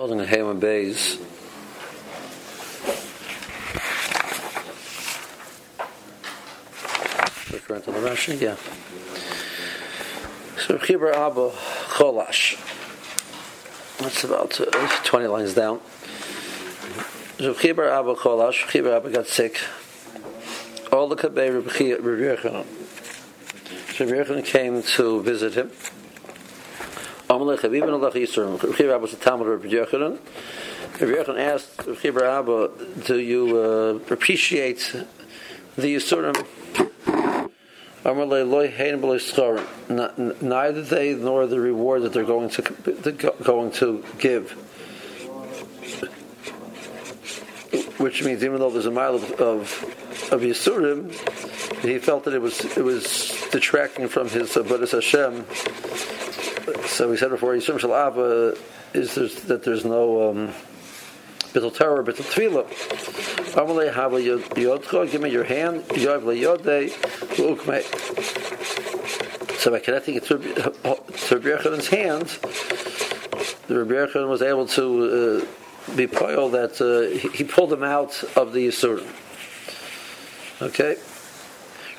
Holding a Haman Bays. Referring to the Rashi, yeah. So Chibra Abba Cholash. That's about uh, 20 lines down. So Chibra Abba Cholash, Chibra Abba got sick. All the Kabei Rabbi Yochanan. So Rabbi Yochanan came to visit him. Amalek Habib and Allah Yisrael. Rabbi Abba was a Talmud of Rabbi Yochanan. Rabbi Yochanan asked Rabbi Abba, do you uh, appreciate the Yisurim? Neither they nor the reward that they're going to going to give. Which means even though there's a mile of of, of Yisurim, he felt that it was it was detracting from his Avodas Hashem. So we said before, Yisurim Shalava is there's, that there's no. Um, Bittul Torah, Bittul Tefillah. Amalei Hava Yodcha, give me your hand. Yod LeYodei, Ukmei. So by connecting it to, to Rabbi Yochanan's hands, the Rabbi Yochanan was able to uh, be poil that uh, he, he, pulled him out of the Yisurim. Okay?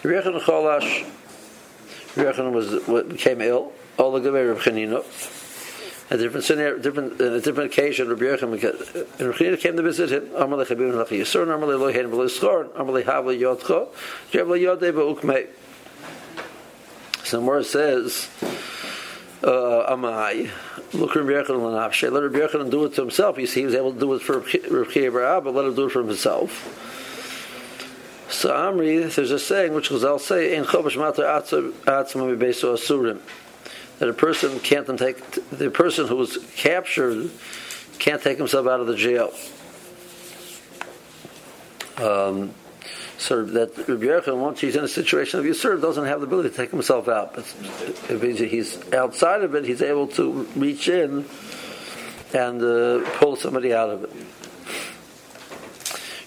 Rabbi Yochanan Cholash, Rabbi Yochanan was, became ill. All the Rabbi Chanina a different different a different occasion. Rabbi and Rabbi came to visit him. Amalei Chabim Yisur, Amalei Amalei Havle Jevle. So more says, uh, Amai, look Rabbi Yochanan. Let Rabbi Yochanan do it to himself. You see, he was able to do it for Rabbi Yehuda, but let him do it for himself. So Amri, there's a saying which Chazal say, "In chovash matar atzma mibeso asurim." That a person can't take the person who was captured can't take himself out of the jail. Um, so that Rabbi Yochanan, once he's in a situation of Yisur, doesn't have the ability to take himself out. But if he's outside of it, he's able to reach in and uh, pull somebody out of it.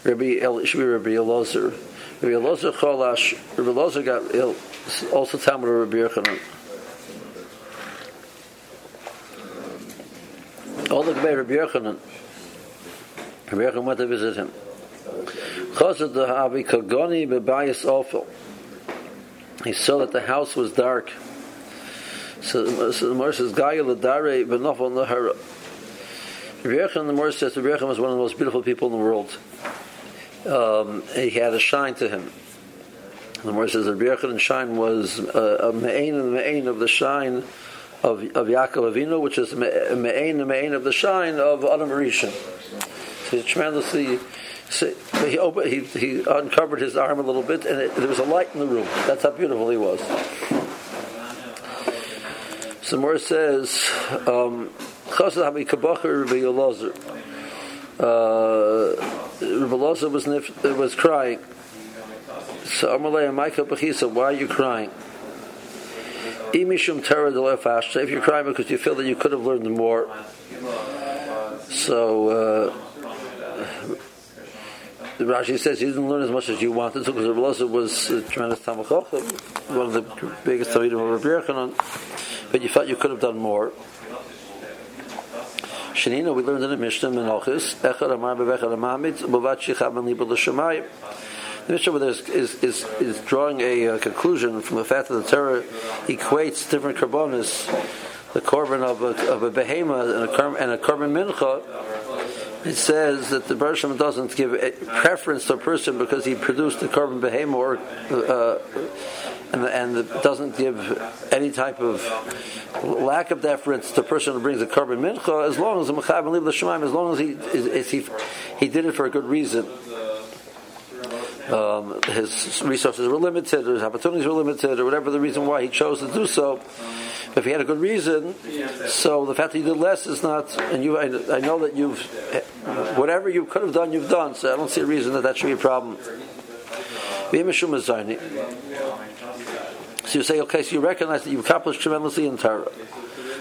Rabbi El, should be Rabbi Elazar. Rabbi Elazar Cholash. Rabbi Elazar got ill. Also, Talmud of Rabbi Yochanan. All the way Rabbi Yochanan. Rabbi Yochanan went to visit him. Chazad Havi Kagoni bebayis awful. He saw that the house was dark. So, so the Mor says, Gaya l'dare b'nofal nahara. Rabbi Yochanan, the Mor says, Rabbi Yochanan was one of the most beautiful people in the world. Um, he had a shine to him. The Mor says, Rabbi Yochanan shine was uh, a me'ain and the me'ain of the shine of, of Yaakov Avinu, which is me'ain the me'ain of the shine of Adam Rishon. So he tremendously. So he, opened, he, he uncovered his arm a little bit, and it, there was a light in the room. That's how beautiful he was. Some more says, um. Uh, Rabbi Yelazar was, was crying. So Amalei Micah Bechisa, why are you crying? Imishum if you're crying because you feel that you could have learned more, so uh, the Rashi says you didn't learn as much as you wanted to because Rabbi was a tremendous Tamachach, one of the biggest Talmidim of Yochanan, but you felt you could have done more. Shanina, we learned in the Mishnah, Menachis, Echad Amar Bevechad Amamid, Bovat Shichab and Libel. The Mishnah is, is, is, drawing a, a, conclusion from the fact that the Torah equates different karbonis, the korban of a, of a behema and a, and a korban mincha. It says that the Bershom doesn't give preference to a person because he produced the korban behema or uh, and, and doesn't give any type of lack of deference to a person who brings a korban mincha as long as the mechav and the shemaim as long as he he he did it for a good reason um, his resources were limited, or his opportunities were limited, or whatever the reason why he chose to do so. If he had a good reason, so the fact that you did less is not, and you, I, I know that you've, whatever you could have done, you've done, so I don't see a reason that that should be a problem. So you say, okay, so you recognize that you've accomplished tremendously in Torah.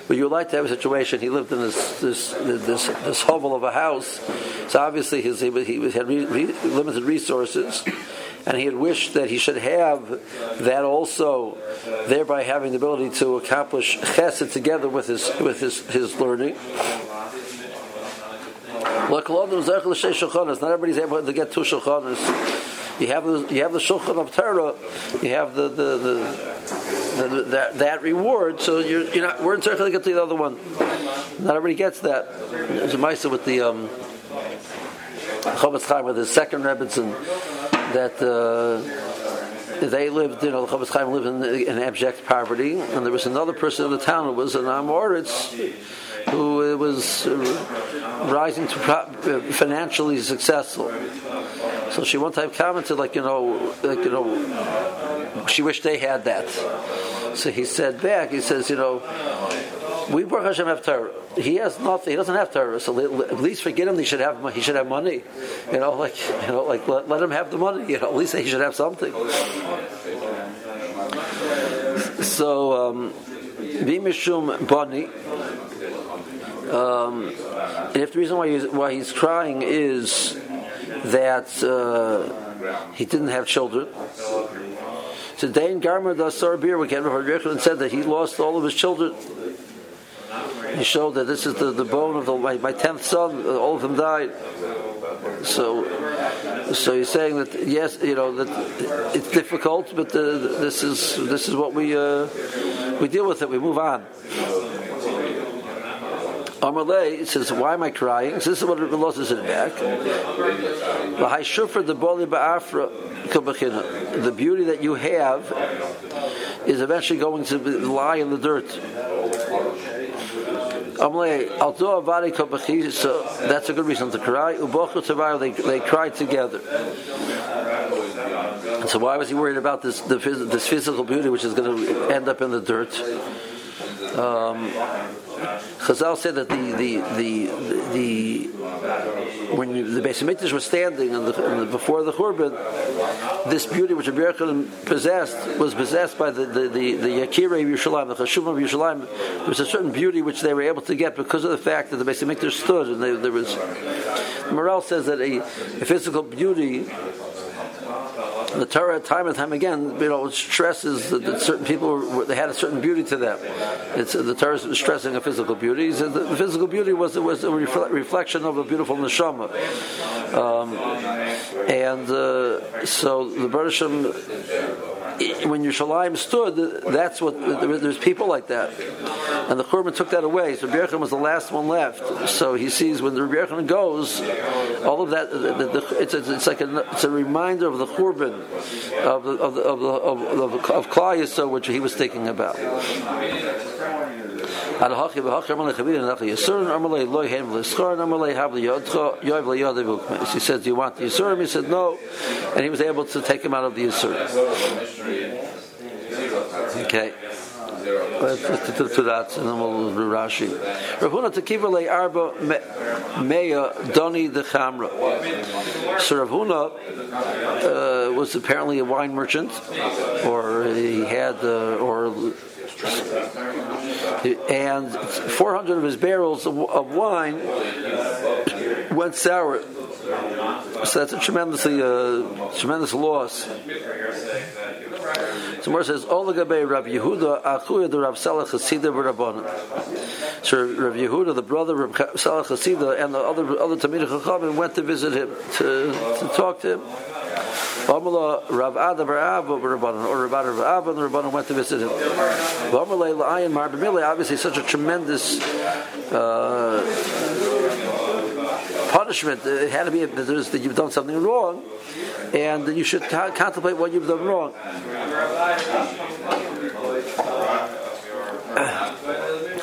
But you would like to have a situation. He lived in this this this, this hovel of a house, so obviously his, he, he had re, re, limited resources, and he had wished that he should have that also, thereby having the ability to accomplish chesed together with his with his his learning. Not everybody's able to get two shulchanas. You have the you have the shulchan of Torah. You have the the, the, the, the that, that reward. So you're you're not we're in to get to the other one. Not everybody gets that. There's a ma'isa with the um, Chofetz Chaim with his second Rebbitzin that. Uh, they lived, you know, the Chofetz Chaim lived in, in, abject poverty, and there was another person in the town who was an Amoritz who was rising to uh, financially successful. So she one time commented, like you know, like you know, she wished they had that. So he said back, he says, you know, we Baruch Hashem have Torah. He has nothing. He doesn't have Torah. So at least forget him. He should have. He should have money. You know, like you know, like let, let him have the money. You know, at least he should have something. So, um, bimishum bani. Um, and if the reason why he's, why he's crying is that uh, he didn't have children. So Dain Garmer the Sarbir we came from Yechon and said that he lost all of his children. He showed that this is the, the bone of the, my, my tenth son, all of them died. So, so he's saying that yes, you know that it's difficult, but uh, this is this is what we uh, we deal with it. We move on. Amalei says, "Why am I crying?" This is what the loss is in back. The beauty that you have is eventually going to lie in the dirt. So that's a good reason to cry. They, they cried together. So why was he worried about this the, this physical beauty, which is going to end up in the dirt? Um, Chazal said that the the the, the when you, the Beis was standing in the, the, before the Churban, this beauty which Rabbi possessed was possessed by the the the, the Yakira of Yerushalayim, the Chashuvim of Yerushalayim. There was a certain beauty which they were able to get because of the fact that the Beis stood, and they, there was. Morel says that a, a physical beauty the Torah, time and time again, you know, stresses that, that certain people they had a certain beauty to them. It's the Torah is stressing a physical beauty. He said the physical beauty was was a reflection of a beautiful neshama, um, and uh, so the Bereshim when Yerushalayim stood, that's what there's people like that, and the Churban took that away. So Rabbi was the last one left. So he sees when the Rabbi goes, all of that. The, the, it's, a, it's like a, it's a reminder of the Churban of the of the, of the, of, of, of Klal which he was thinking about. He says, "Do you want the Yisurim?" He said, "No," and he was able to take him out of the Yisurim. Okay. To, that, and then we'll do Rashi. Rav Huna Tekiva Le Arba Meya Doni de Chamra. So Rav Huna uh, was apparently a wine merchant, or he had, uh, or and 400 of his barrels of, wine went sour. So that's a tremendously uh, tremendous loss. So more says, Olagabe Rav Yehuda, Achuya the Rav Salah Chasida Rabbanan. So Rav Yehuda, the brother of Salah Chasida, and the other other Tamid Chachamim went to visit him to, to talk to him. Amala Rav Ada Bar Abba Rabbanan, or Rav Ada Bar Abba, and went to visit him. La'ayin Mar obviously such a tremendous uh, punishment. It had to be that you've done something wrong, and you should contemplate what you've done wrong.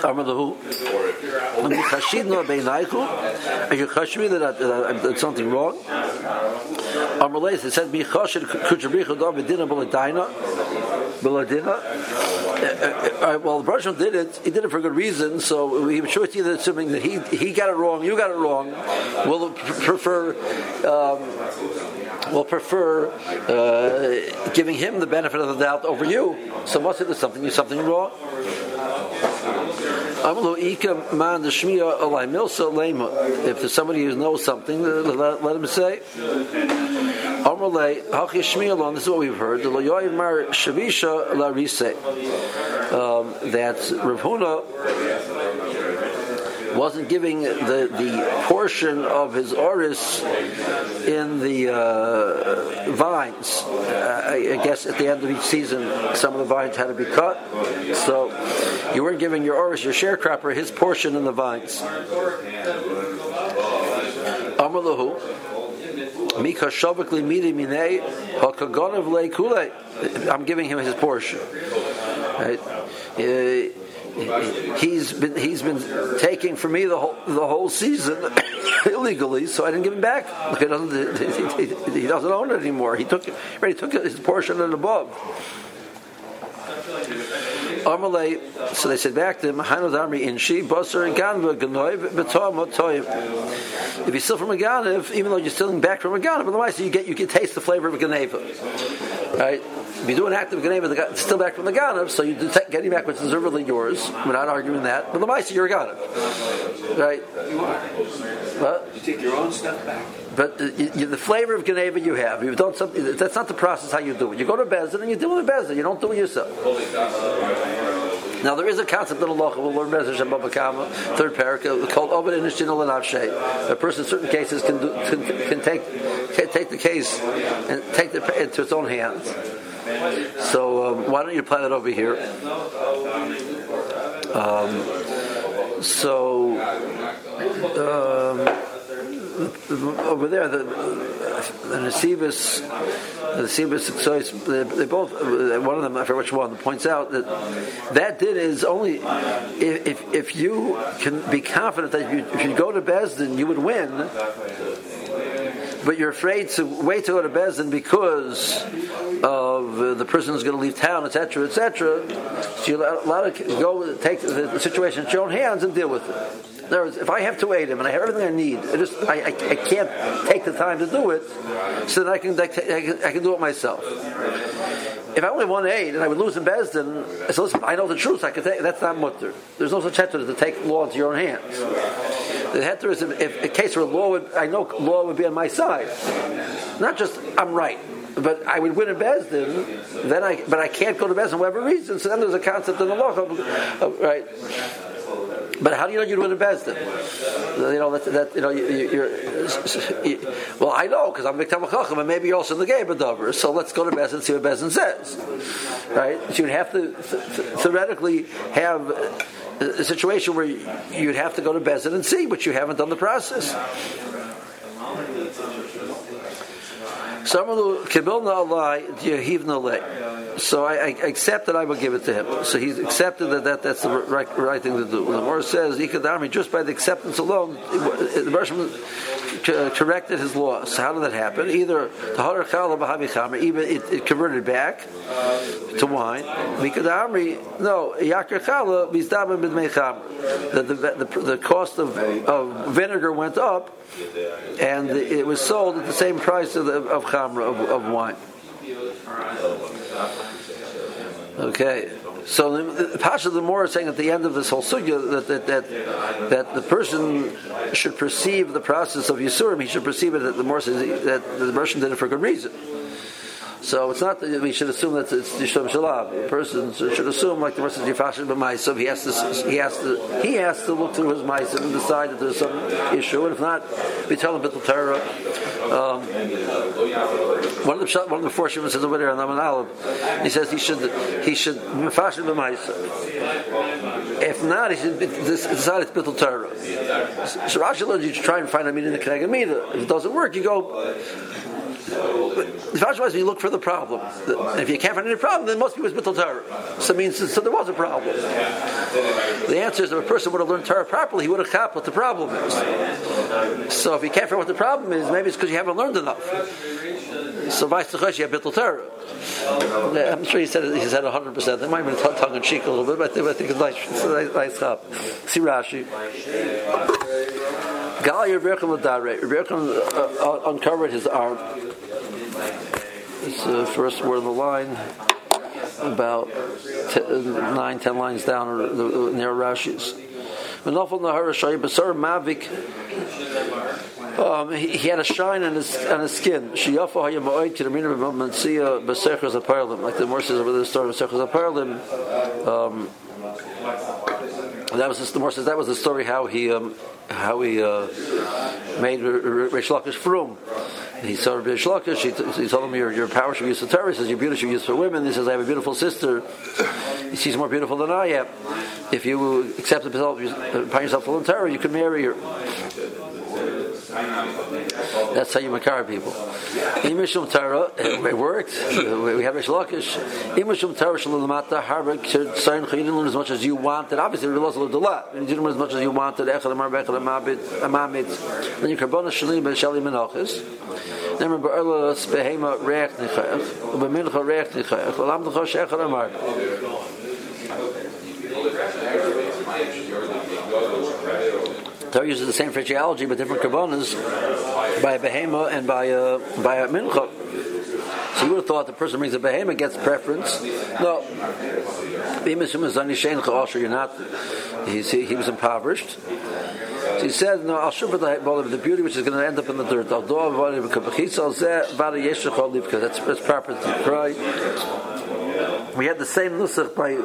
Amalahu. Are you chashmi that I did something wrong? Amalei it said, "Michashir kuchabrichu dov b'dina b'ladina b'ladina." Uh, uh, uh, well, the Russian did it. He did it for good reason. So he was sure to you assuming that he he got it wrong, you got it wrong. We'll prefer. Um, will prefer uh, giving him the benefit of the doubt over you. So must there's something something wrong. If there's somebody who knows something, let, let him say. This is what we've heard. Um, that Rav Huna wasn't giving the, the portion of his oris in the uh, vines. Uh, I guess at the end of each season, some of the vines had to be cut. So you weren't giving your oris, your sharecropper, his portion in the vines. Amalahu. I'm giving him his portion. Right? He's been he's been taking from me the whole the whole season illegally, so I didn't give him back. He doesn't he, doesn't own it anymore. He took he took his portion and above. Amalei, so they said back to him, Hanod Amri Inshi, Basar and Ganva, Ganoiv, Betom, Toiv. If you steal from a Ganav, even though you're stealing back from a Ganav, otherwise you get you can taste the flavor of a Ganeva. Right? If you do an act of Ganeva, still back from the Ganav, so you detect getting back what's deservedly yours. We're not arguing that. But the Maisa, you're a Ganav. Right? What? You take your own stuff back. But uh, you, the flavor of Geneva you have, done something. That's not the process how you do it. You go to Beis Din and you deal with Beis Din. You don't do it yourself. Now there is a concept in Allah we'll learn Bezdin Shabbat Kama, third paragraph, called Ovid and Nishinal and A person in certain cases can, do, can, can take can take the case and take it into its own hands. So um, why don't you apply that over here? Um, so. Um, over there, the, the Nesivus, the Nesivus they, they both, one of them, I forget which one, points out that that did is only if, if you can be confident that if you, if you go to Beis Din, you would win but you're afraid to wait to go to Beis Din because of uh, the person who's going to leave town, etc., etc. So you're allowed to go take the, situation in your own hands and deal with it. In other words, if I have to wait him and I have everything I need, I just I, I, I can't take the time to do it, so that I can, I can I can do it myself. If I only want aid and I would lose in Beis Din, I said, listen, I know the truth. I can take. That's not mutter. There's no such heter to take law into your own hands. The heter is if, a case where law would, I know law would be on my side, not just I'm right but I would win in Beis Din, then I, but I can't go to Beis Din for whatever reason. So then there's a concept in the law, right? But how do you know you're doing the Beis Din? You know that, that you know you, are well. I know because I'm Miktam Chacham, and maybe you're also in the game of So let's go to Beis Din and see what Beis Din says. Right? So you'd have to th- theoretically have a situation where you'd have to go to Beis Din and see, but you haven't done the process. So I, I accept that I will give it to him. So he's accepted that, that that's the right, right thing to do. The Gemara says, Ikadami, just by the acceptance alone, the Russian corrected his loss. How did that happen? Either Tahar Bahavi even it, it converted back to wine. Mikadamri, no, Yakar Chala, the, the, the cost of, of vinegar went up, and it was sold at the same price of, the, of chamra, of, of wine. Okay. So the, the Pasha the more is saying at the end of this whole sugya that, that, that, that the person should perceive the process of Yisurim, he should perceive it that the more says that the Russian did it for good reason. So it's not that we should assume that it's Yisham Shalab. The person should assume, like the person Yifashim b'Maisav, he has to he has to he has to look through his Maisav and decide that there's some issue. And if not, we tell him Bittul Torah. Um, one of the one of the four Shimon says over there on Aleph, he says he should he should Yifashim b'Maisav. If not, he should decide it's Bittul Torah. So Rashi learns you try and find a meaning in the Kenegah If it doesn't work, you go the first was you look for the problem. If you can't find any problem, then most people Bittul Torah. So means so there was a problem. The answer is if a person would have learned Torah properly, he would have caught what the problem is. So if you can't figure what the problem is, maybe it's because you haven't learned enough. So vice versa, you have Bittul Torah. I'm sure he said he said 100. percent It might have been tongue in cheek a little bit, but I think, I think it's nice. It's a nice, nice See Rashi. Gal Yerberchim Uh, uncovered his arm. It's the first word of the line, about ten, nine, ten lines down near Rashi's. Um, he, he, had a shine on his on his skin. Like the Morses over the story of Sechos Aparlim. Um, that was the more says that was the story how he um, how he uh, made Reish Lakish. He saw Reish Lakish. He, he told him your your power should be used for Torah. He says your beauty should be used for women. He says I have a beautiful sister. She's more beautiful than I am. If you accept the yourself, find yourself full in Torah, you can marry her. That's how you makar people. Imishum Torah, it worked. We have Reish Lakish. Imishum Torah shalulamata chayidin learn as much as you wanted. Obviously, we lost a little lot. You didn't learn as much as you wanted. Echad amar bechad amabit amamit. Then you karbona shalim ben shalim menachis. Behema reach reach. Olam shechad amar. Torah uses the same phraseology but different kavanas by a behema and by a by a mincha. So you would have thought the person brings a behema gets preference. No, you're not. He, he was impoverished. So he said, "No, I'll show the the beauty which is going to end up in the dirt. Do eh, That's that's proper to cry." We had the same nusach by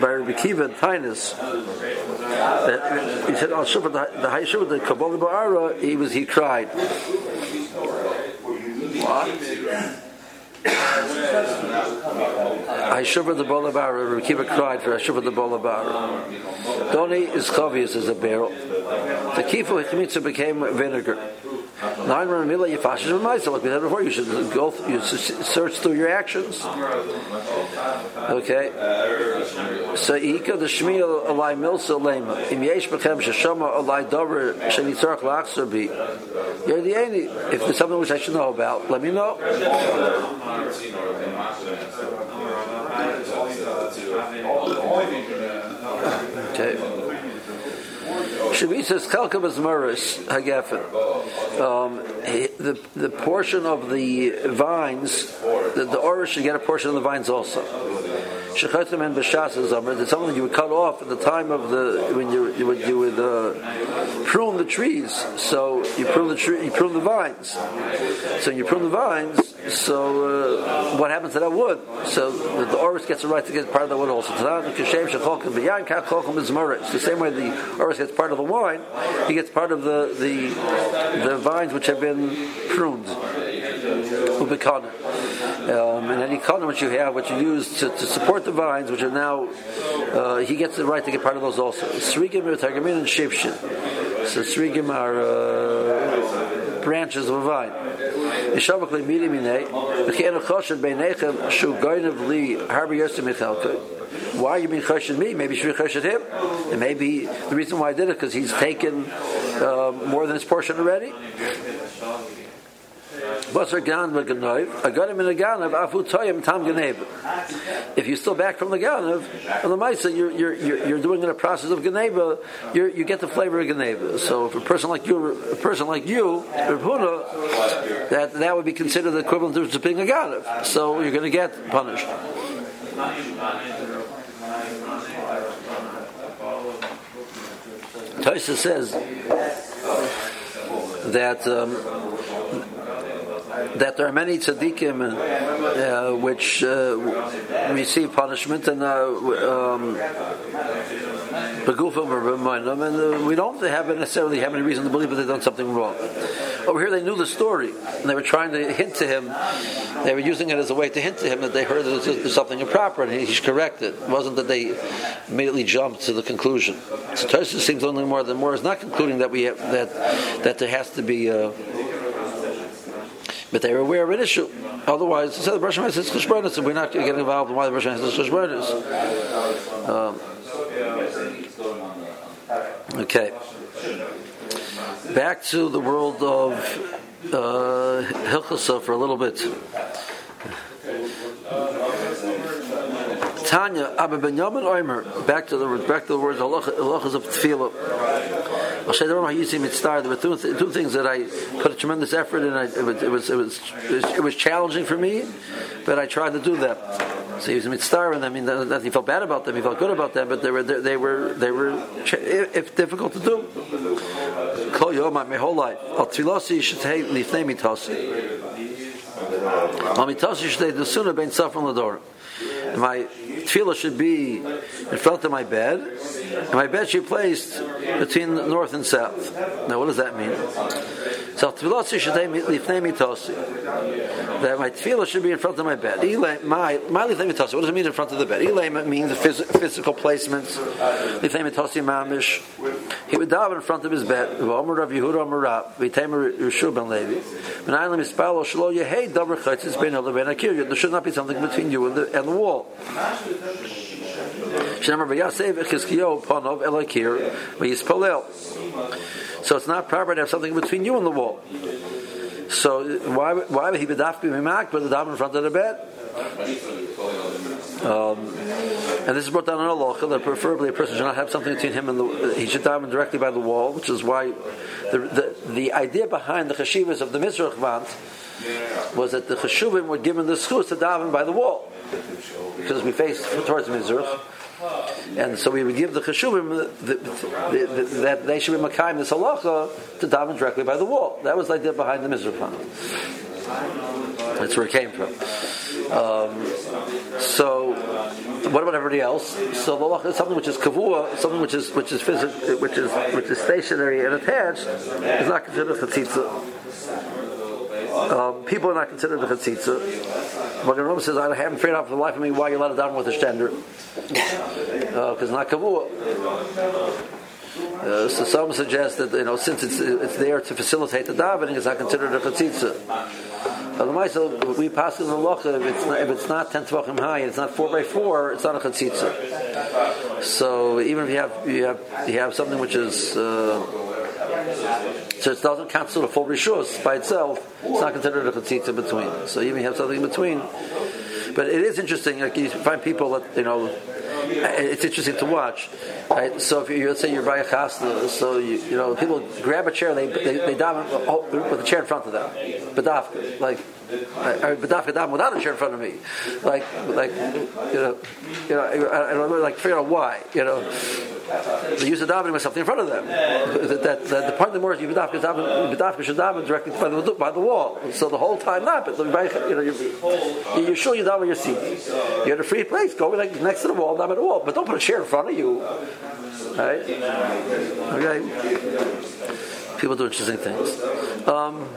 by Rabbi Kiva and Tainus that he said, oh, "I'll show the the high show the Kabbalah Ba'ara." He was he cried. What? I shiver the bolabara. Rekiva cried for I shiver the bolabara. Doni is chavius as a barrel. The kifu hichmitza became vinegar. Nine mila yifashish b'maisa. Like we said before, you should go. You search through your actions. Okay. So ika the shmiel alai milsa lema. Im yesh bechem sheshama alai dover shenitzarach lachser bi. You're the only. If there's something which I should know about, let me know. Okay. Shemitah's Chelkabas Maris Hagefen. Um, the the portion of the vines, the, the Orish should get a portion of the vines also. Shechetim and Bashas is It's something you would cut off at the time of the when you would you would uh, prune the trees. So you prune the tree, you prune the vines. So you prune the vines. So uh, what happens to that wood? So the, the Oris gets the right to get part of the wood also. It's the same way the Oris gets part of the wine, he gets part of the the, the vines which have been pruned. Um, and any color which you have, which you use to, to, support the vines, which are now, uh, he gets the right to get part of those also. Srigim, Targamin, and Shipshin. So Srigim are uh, branches of a vine. Why are you being choshed me? Maybe you should be choshed him. And maybe the reason why I did it because he's taken uh, more than his portion already. If you're still back from the Ganav, on the Maisa, you're, you're, you're, doing in a process of Ganeva, you get the flavor of Ganeva. So if a person like you, a person like you, Rav Huna, that, that would be considered the equivalent of being a Ganav. So you're going to get punished. Tosa says that um, that there are many tzaddikim uh, which uh, receive punishment and uh, um, and uh, we don't have necessarily have any reason to believe that they've done something wrong. Over here, they knew the story, and they were trying to hint to him. They were using it as a way to hint to him that they heard that there's something improper, and he corrected. it. Wasn't that they immediately jumped to the conclusion. So Tosis seems only more than more is not concluding that we have, that that there has to be. Uh, but they were aware of an issue. Otherwise, so the Rosh says cheshbonis, and we're not getting involved in why the Rosh says cheshbonis. Um, okay. Back to the world of uh, Hilchasa for a little bit. Tanya, Abba Ben Yamin Oimer, back to the back to the words halachas of tefillah. I'll say the Yisim Mitzvah. There were two, two things that I put a tremendous effort in. I, it, was, it, was, it, was, it was challenging for me, but I tried to do that. So he was mitzvah, and I mean that, he felt bad about them, he felt good about them, but they were they were they were if difficult to do. Kol yom my whole life. Al tfilosi shetei lifnei mitasi. Al mitasi shetei sooner bein safran lador. My tefillah should be in front of my bed, and my bed should be placed between north and south. Now, what does that mean? So that my tefillah should be in front of my bed. My my What does it mean in front of the bed? It means the physical placements. mamish. He would daven in front of his bed. Omer Rav Yehuda Omer Rab. V'temer Yeshua ben Levi. V'nayim mispalo shlo yehei davar chaytzis ben. There should not be something between you and the, and the wall. So it's not proper to have something between you and the wall. So why why would he be daf be mimak with the daven in front of the bed? Um, and this is brought down in a Allah that preferably a person should not have something between him and the he should daven directly by the wall, which is why the the, the idea behind the chashivas of the Mizrach Vant was that the chashuvim were given the schus to daven by the wall because we face towards Mizrach. And so we would give the cheshuvim that they should be makayim this halacha to daven directly by the wall. That was the idea behind the Mizrah That's where it came from. Um, so, what about everybody else? So the halacha is something which is kavua, something which is which is physical, which is which is stationary and attached, is not considered chatzitza. Um, people are not considered a chatzitza. But the Rambam says, I haven't figured out for the life of me why you let it down with a stender. Because uh, it's not kavua. Uh, so some suggest that you know since it's it's there to facilitate the davening, it's not considered a chatzitza. Otherwise, we pass in the locha if it's not, if it's not ten tvachim high and it's not four by four, it's not a chatzitza. So even if you have you have you have something which is uh, so it doesn't constitute a full rishus by itself. It's not considered a chatzitza between. So you have something in between. But it is interesting. Like you find people that you know. It's interesting to watch, right? So if you let's say you're by a chasna, so you you know people grab a chair, they they, they dive oh, with a chair in front of them, but like Badaf Adam without a chair in front of me. Like, like, you know, you know, I, I don't know, like, figure out why, you know. They use the davening with something in front of them. That, that, that the part of the more is you should daven directly by the, by the wall. So the whole time not, but you know, you're, you're sure you daven your seat. You have a free place, go like, next to the wall, daven the wall, but don't put a chair in front of you. Right? Okay. People do interesting things. Um,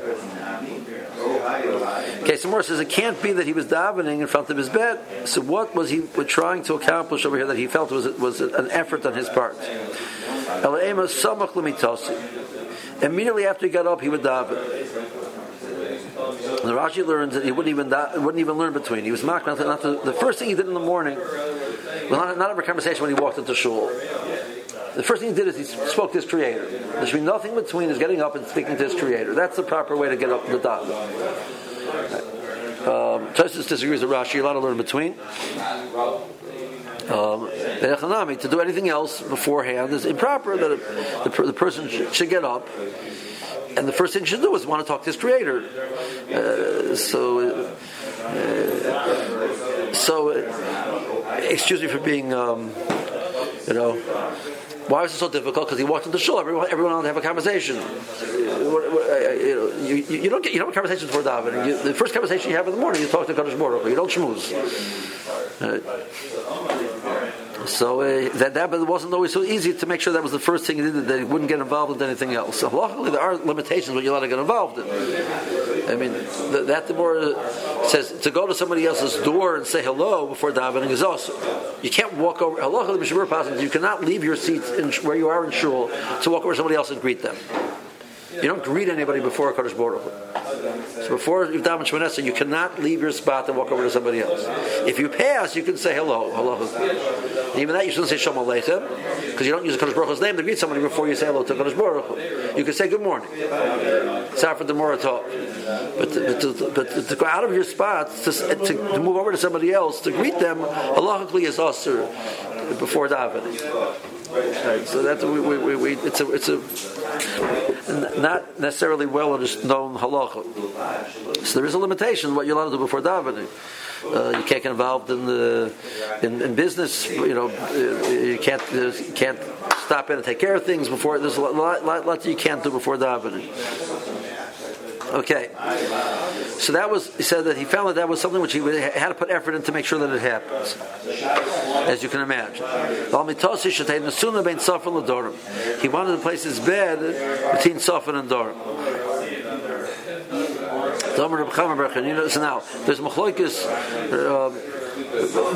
Okay, so more says it can't be that he was davening in front of his bed. So what was he trying to accomplish over here that he felt was was an effort on his part? Immediately after he got up, he would daven. The Rashi learns that he wouldn't even da- wouldn't even learn between. He was not, not the, the first thing he did in the morning. was not, not every conversation when he walked into shul. The first thing he did is he spoke to his creator. There should be nothing between his getting up and speaking to his creator. That's the proper way to get up the dot. Um, Tosis disagrees with Rashi. You're allowed to learn between. Um, to do anything else beforehand is improper. That the, the person should get up, and the first thing he should do is want to talk to his creator. Uh, so, uh, so, uh, excuse me for being, um, you know why was it so difficult? Because he walked into shul. Everyone, everyone wanted to have a conversation. You, you, you, don't get you don't have conversations before davening. the first conversation you have in the morning, you talk to Kadosh Baruch You don't schmooze. Uh, So uh, that that wasn't always so easy to make sure that was the first thing he did that he wouldn't get involved with anything else. So luckily there are limitations what you're allowed to get involved in. I mean the, that the more says to go to somebody else's door and say hello before davening is also you can't walk over. Luckily, you cannot leave your seats in, where you are in shul to walk over somebody else and greet them. You don't greet anybody before a Kaddish Baruch So before you've done Shmonesa, you cannot leave your spot and walk over to somebody else. If you pass, you can say hello. hello. Even that, you shouldn't say Shalom Aleichem, because you don't use Kaddish Baruch Hu's name to greet somebody before you say hello to Kaddish Baruch Hu. You can say good morning. Sorry for the Moratov. But, but, to, but to go out of your spot, to, to, to, move over to somebody else, to greet them, halachically is usher before davening. Right, so that's we, we, we, it's a it's a not necessarily well known halacha. So there is a limitation what you're allowed to do before davening. Uh, you can't get involved in the in, in business. You know, you can't you can't stop in and take care of things before. There's a lot, lot, you can't do before davening. Okay, so that was he said that he found that that was something which he had to put effort in to make sure that it happens, as you can imagine. He wanted to place his bed between Safan and Dorim. So now there's machloikis. Uh,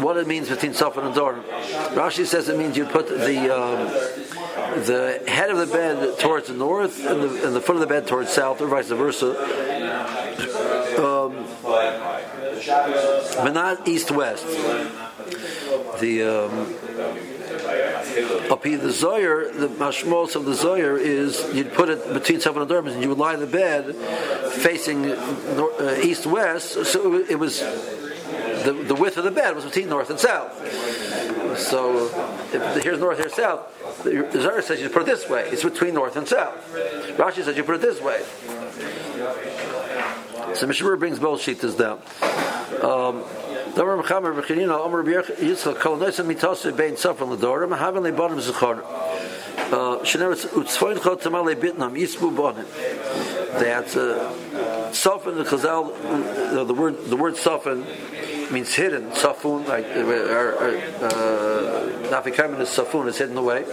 what it means between Safan and Dorim. Rashi says it means you put the um, the head of the bed towards the north and the, and the foot of the bed towards south, or vice versa. Um, but not east-west. The um, the Zohar, the mashmos of the Zohar is you'd put it between seven and and you would lie in the bed facing uh, east-west. So it was the, the width of the bed was between north and south. So if here's north, here's south. The Zohar says you put it this way. It's between north and south. Rashi says you put it this way. So Mishmur brings both sheets down. Um, Domer Mechamer Bonim That uh, Safan the Chazal uh, the word the word Safan means hidden. Safun, like Nafikamin uh, uh, uh, uh is safun, is hidden away.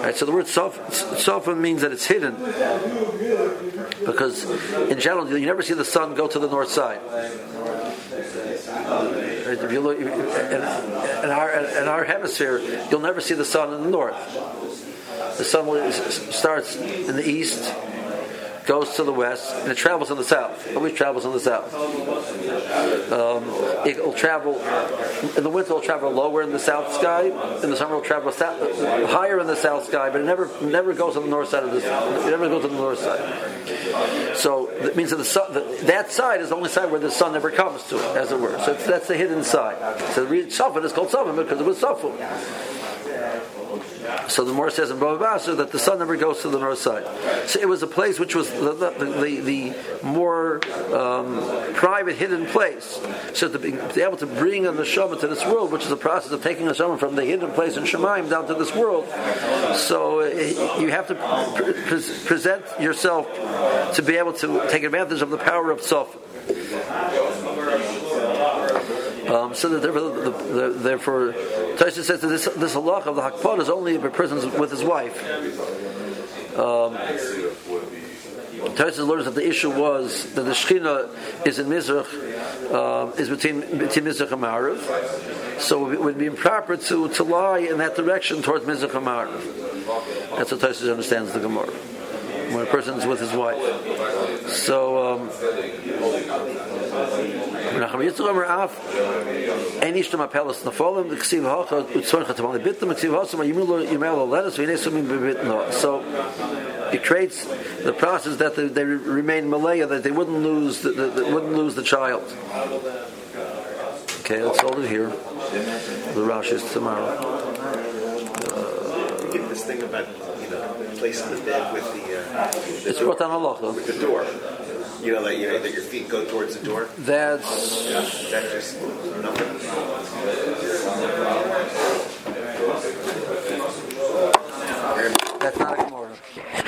Right, so the word saf, safun means that it's hidden because in general you never see the sun go to the north side. If you look in, in, our in our hemisphere, you'll never see the sun in the north. The sun starts in the east goes to the west and it travels in the south. Always travels in the south. Um, it will travel in the winter. It'll travel lower in the south sky. In the summer, it'll travel south, higher in the south sky, but it never never goes on the north side of this. It never goes on the north side. So that means that the sun, that, that side is the only side where the sun never comes to it, as it were. So that's the hidden side. So the Safan is called Safan because it was Safan. So the Morah says in Bava Basra that the sun never goes to the north side. So it was a place which was the, the, the, the more um, private, hidden place. So to be, to be able to bring a neshama to this world, which is the process of taking a neshama from the hidden place in Shemaim down to this world. So uh, you have to pre- present yourself to be able to take advantage of the power of Sof. Um, so that therefore, the, the, therefore Taisha says that this, this halach of the hakpad is only if a person's with his wife. Um, learns that the issue was that the Shechina is in Mizrach, uh, is between, between Mizrach and Ma'ariv. So it would be improper to, to lie in that direction towards Mizrach and Ma'ariv. That's what Taisha understands the Gemara. When a person is with his wife. So, um, Apelas Nafolim, the Ksiv Hacha, Ksiv Vinesumim Bibitno. So, it creates the process that they, they remain Malaya, that they wouldn't lose the, the, wouldn't lose the child. Okay, let's hold it here. The Rosh is tomorrow. Uh, get this thing about you know placing the bed with the it's brought down halacha. With the door. You know, that, you know, that your feet go towards the door? That's. Yeah, just.